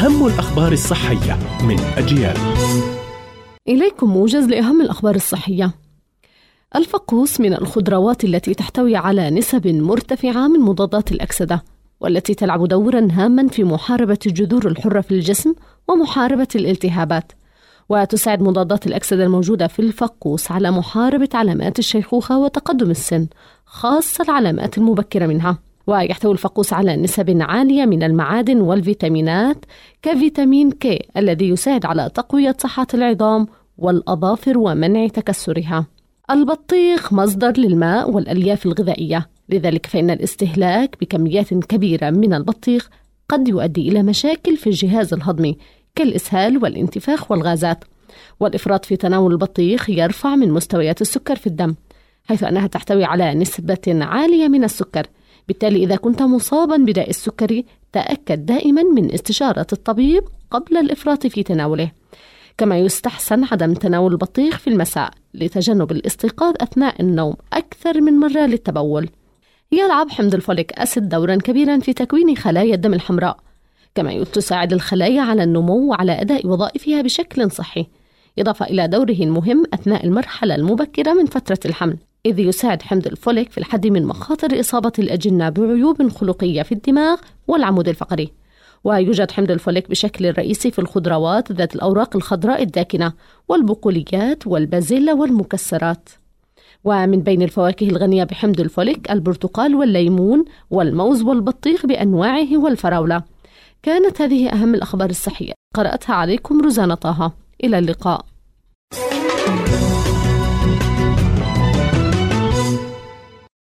أهم الأخبار الصحية من أجيال. إليكم موجز لأهم الأخبار الصحية. الفقوس من الخضروات التي تحتوي على نسب مرتفعة من مضادات الأكسدة والتي تلعب دورا هاما في محاربة الجذور الحرة في الجسم ومحاربة الالتهابات. وتساعد مضادات الأكسدة الموجودة في الفقوس على محاربة علامات الشيخوخة وتقدم السن خاصة العلامات المبكرة منها. ويحتوي الفقوس على نسب عالية من المعادن والفيتامينات كفيتامين كي الذي يساعد على تقوية صحة العظام والأظافر ومنع تكسرها. البطيخ مصدر للماء والألياف الغذائية، لذلك فإن الاستهلاك بكميات كبيرة من البطيخ قد يؤدي إلى مشاكل في الجهاز الهضمي كالإسهال والانتفاخ والغازات. والإفراط في تناول البطيخ يرفع من مستويات السكر في الدم، حيث أنها تحتوي على نسبة عالية من السكر بالتالي إذا كنت مصابا بداء السكري تأكد دائما من استشارة الطبيب قبل الإفراط في تناوله. كما يستحسن عدم تناول البطيخ في المساء لتجنب الاستيقاظ أثناء النوم أكثر من مرة للتبول. يلعب حمض الفوليك أسيد دورا كبيرا في تكوين خلايا الدم الحمراء. كما تساعد الخلايا على النمو وعلى أداء وظائفها بشكل صحي. إضافة إلى دوره المهم أثناء المرحلة المبكرة من فترة الحمل. إذ يساعد حمض الفوليك في الحد من مخاطر إصابة الأجنة بعيوب خلقية في الدماغ والعمود الفقري. ويوجد حمض الفوليك بشكل رئيسي في الخضروات ذات الأوراق الخضراء الداكنة والبقوليات والبازيلا والمكسرات. ومن بين الفواكه الغنية بحمض الفوليك البرتقال والليمون والموز والبطيخ بأنواعه والفراولة. كانت هذه أهم الأخبار الصحية. قرأتها عليكم روزانا طه. إلى اللقاء.